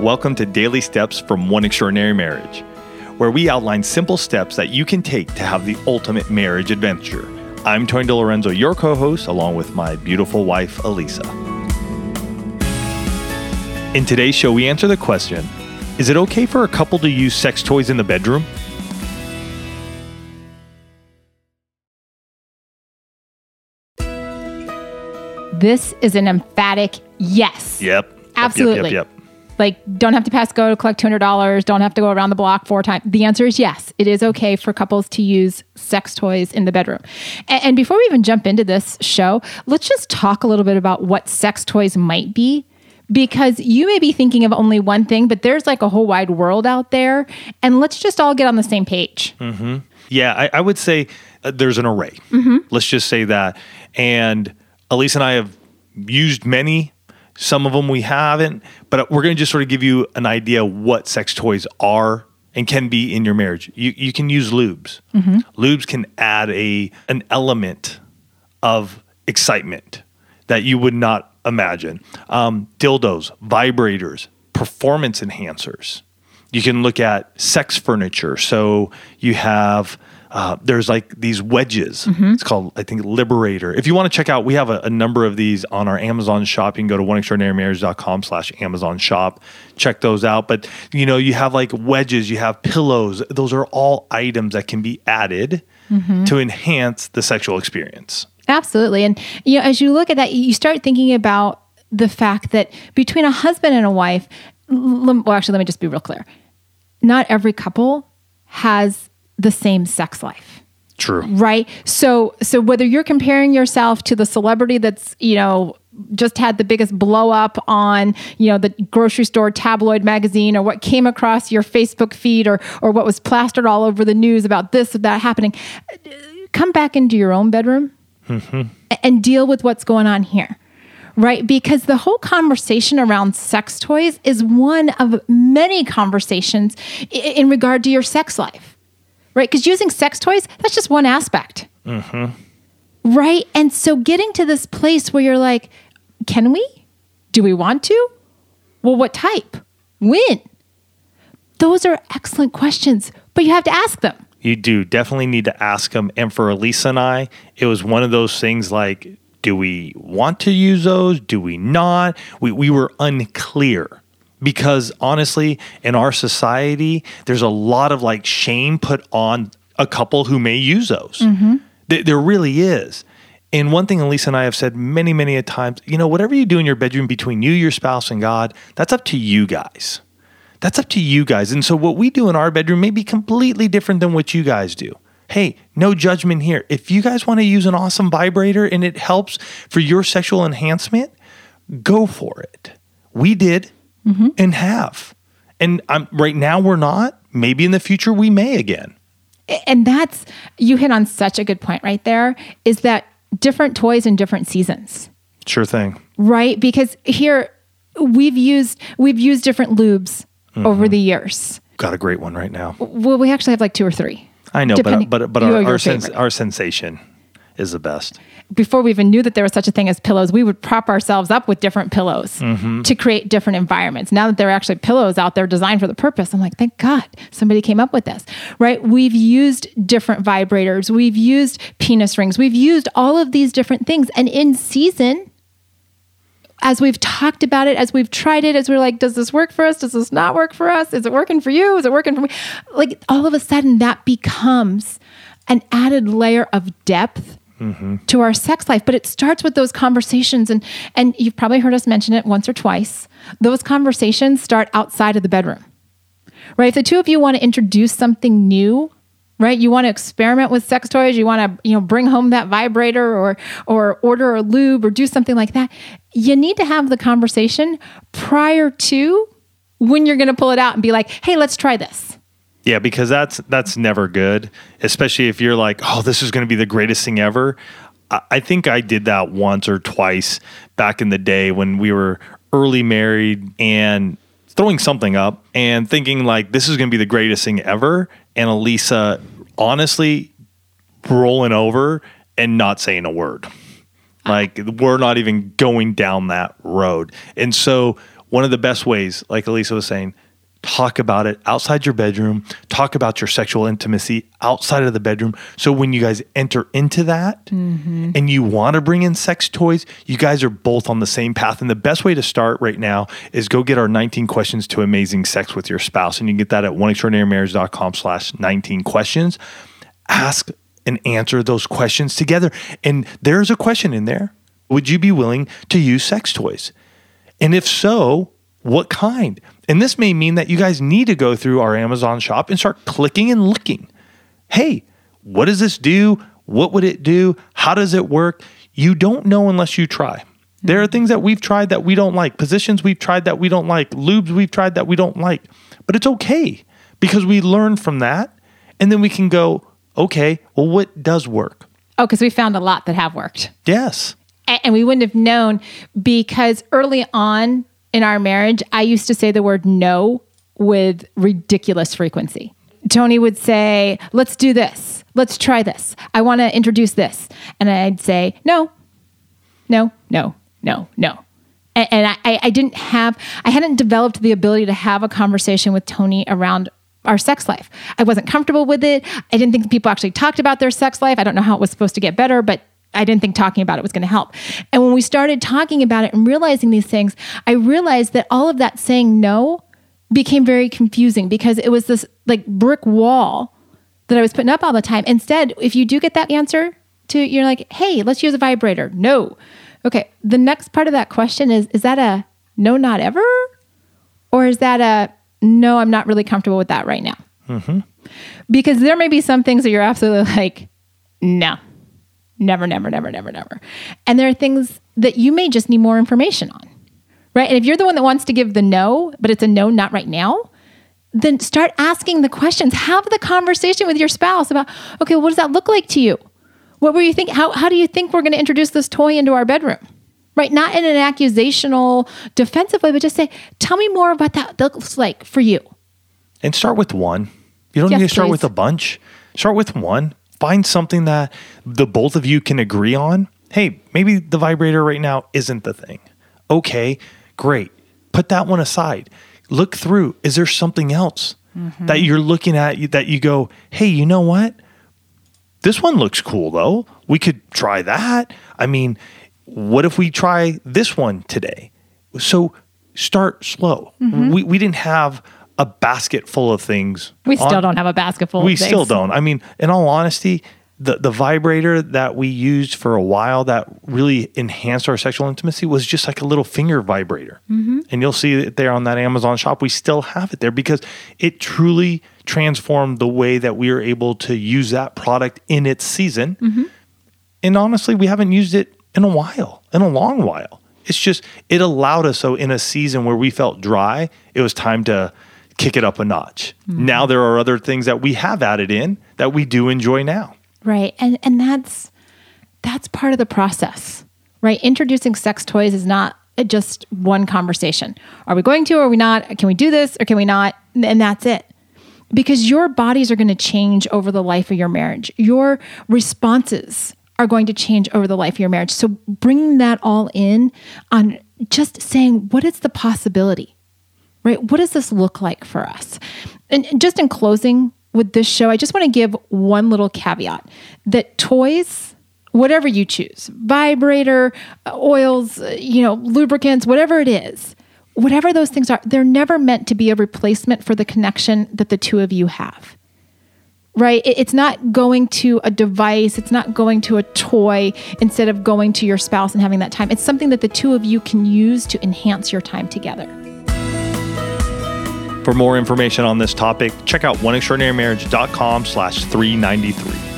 Welcome to Daily Steps from One Extraordinary Marriage, where we outline simple steps that you can take to have the ultimate marriage adventure. I'm Tony DiLorenzo, your co host, along with my beautiful wife, Alisa. In today's show, we answer the question Is it okay for a couple to use sex toys in the bedroom? This is an emphatic yes. Yep. Yep, yep, Absolutely. Yep, yep. Like, don't have to pass go to collect $200, don't have to go around the block four times. The answer is yes. It is okay for couples to use sex toys in the bedroom. And, and before we even jump into this show, let's just talk a little bit about what sex toys might be. Because you may be thinking of only one thing, but there's like a whole wide world out there. And let's just all get on the same page. Yeah, I, I would say uh, there's an array. Let's just say that. And Elise and I have used many. Some of them we haven't, but we're going to just sort of give you an idea what sex toys are and can be in your marriage. You you can use lubes. Lubes can add a an element of excitement that you would not imagine. Um, dildos, vibrators, performance enhancers. You can look at sex furniture. So you have uh, there's like these wedges. It's called I think Liberator. If you want to check out, we have a, a number of these on our Amazon shop. You can go to oneextraordinarymarriage.com slash Amazon shop. Check those out. But you know, you have like wedges, you have pillows. Those are all items that can be added to enhance the sexual experience. Absolutely. And you know, as you look at that, you start thinking about the fact that between a husband and a wife, well, actually, let me just be real clear. Not every couple has the same sex life. True. right? So so whether you're comparing yourself to the celebrity that's you know just had the biggest blow up on you know the grocery store tabloid magazine or what came across your facebook feed or or what was plastered all over the news about this or that happening come back into your own bedroom mm-hmm. a- and deal with what's going on here. Right? Because the whole conversation around sex toys is one of many conversations in regard to your sex life, right? Because using sex toys, that's just one aspect, mm-hmm. right? And so getting to this place where you're like, can we? Do we want to? Well, what type? When? Those are excellent questions, but you have to ask them. You do definitely need to ask them. And for Alisa and I, it was one of those things like, do we want to use those? Do we not? We, we were unclear because honestly, in our society, there's a lot of like shame put on a couple who may use those. Mm-hmm. There, there really is. And one thing Alisa and I have said many, many a times, you know, whatever you do in your bedroom between you, your spouse, and God, that's up to you guys. That's up to you guys. And so what we do in our bedroom may be completely different than what you guys do. Hey, no judgment here. If you guys want to use an awesome vibrator and it helps for your sexual enhancement, go for it. We did Mm-hmm. and have. And I'm, right now we're not. Maybe in the future we may again. and that's you hit on such a good point right there is that different toys in different seasons Sure thing. right because here we've used we've used different lubes mm-hmm. over the years Got a great one right now. well we actually have like two or three I know, Depending- but but but our our, sens- our sensation is the best. before we even knew that there was such a thing as pillows we would prop ourselves up with different pillows mm-hmm. to create different environments now that there are actually pillows out there designed for the purpose i'm like thank god somebody came up with this right we've used different vibrators we've used penis rings we've used all of these different things and in season as we've talked about it, as we've tried it, as we're like, does this work for us? Does this not work for us? Is it working for you? Is it working for me? Like all of a sudden, that becomes an added layer of depth to our sex life. But it starts with those conversations, and and you've probably heard us mention it once or twice. Those conversations start outside of the bedroom, right? If the two of you want to introduce something new, right? You want to experiment with sex toys. You want to, you know, bring home that vibrator or or order a lube or do something like that. You need to have the conversation prior to when you're going to pull it out and be like, "Hey, let's try this." Yeah, because that's that's never good, especially if you're like, "Oh, this is going to be the greatest thing ever." I, I think I did that once or twice back in the day when we were early married and throwing something up and thinking like this is going to be the greatest thing ever, and Alisa honestly rolling over and not saying a word. Like we're not even going down that road. And so one of the best ways, like Alisa was saying, talk about it outside your bedroom, talk about your sexual intimacy outside of the bedroom. So when you guys enter into that Mm-hmm. and you want to bring in sex toys, you guys are both on the same path. And the best way to start right now is go get our 19 questions to amazing sex with your spouse. And you can get that at oneextraordinarymarriage.com slash 19 questions. Ask and answer those questions together. And there's a question in there. Would you be willing to use sex toys? And if so, what kind? And this may mean that you guys need to go through our Amazon shop and start clicking and looking. Hey, what does this do? What would it do? How does it work? You don't know unless you try. There are things that we've tried that we don't like, positions we've tried that we don't like, lubes we've tried that we don't like. But it's okay because we learn from that and then we can go, okay, well, what does work? Oh, because we found a lot that have worked. Yes. And we wouldn't have known because early on in our marriage, I used to say the word no with ridiculous frequency. Tony would say, Let's do this. Let's try this. I want to introduce this. And I'd say, No, no, no, no, no. And, and I, I didn't have, I hadn't developed the ability to have a conversation with Tony around our sex life. I wasn't comfortable with it. I didn't think people actually talked about their sex life. I don't know how it was supposed to get better, but I didn't think talking about it was going to help. And when we started talking about it and realizing these things, I realized that all of that saying no became very confusing because it was this like brick wall that I was putting up all the time. Instead, if you do get that answer to, you're like, hey, let's use a vibrator. No. Okay. The next part of that question is, is that a no, not ever? Or is that a no, I'm not really comfortable with that right now? Mm-hmm. Because there may be some things that you're absolutely like, no, never, never, never, never, never. And there are things that you may just need more information on, right? And if you're the one that wants to give the no, but it's a no, not right now, then start asking the questions. Have the conversation with your spouse about, okay, what does that look like to you? What were you think? How, how do you think we're going to introduce this toy into our bedroom? Right? Not in an accusational, defensive way, but just say, tell me more about that that looks like for you. And start with one. You don't Yes, need to start please. with a bunch. Start with one. Find something that the both of you can agree on. Hey, maybe the vibrator right now isn't the thing. Okay, great. Put that one aside. Look through. Is there something else Mm-hmm. that you're looking at that you go, hey, you know what? This one looks cool though. We could try that. I mean, what if we try this one today? So start slow. Mm-hmm. We, we didn't have a basket full of things. We still on- don't have a basket full we of things. We still don't. I mean, in all honesty, the the vibrator that we used for a while that really enhanced our sexual intimacy was just like a little finger vibrator. Mm-hmm. And you'll see it there on that Amazon shop. We still have it there because it truly transformed the way that we are able to use that product in its season. Mm-hmm. And honestly, we haven't used it in a while, in a long while. It's just it allowed us so in a season where we felt dry, it was time to kick it up a notch. Mm-hmm. Now there are other things that we have added in that we do enjoy now. Right. And and that's that's part of the process. Right? Introducing sex toys is not just one conversation. Are we going to or are we not? Can we do this or can we not? And that's it. Because your bodies are going to change over the life of your marriage. Your responses are going to change over the life of your marriage. So bringing that all in on just saying what is the possibility? Right? What does this look like for us? And just in closing with this show, I just want to give one little caveat that toys, whatever you choose, vibrator, uh, oils, uh, you know, lubricants, whatever it is, whatever those things are, they're never meant to be a replacement for the connection that the two of you have. Right? It's not going to a device, it's not going to a toy instead of going to your spouse and having that time. It's something that the two of you can use to enhance your time together. For more information on this topic, check out oneextraordinarymarriage.com slash 393.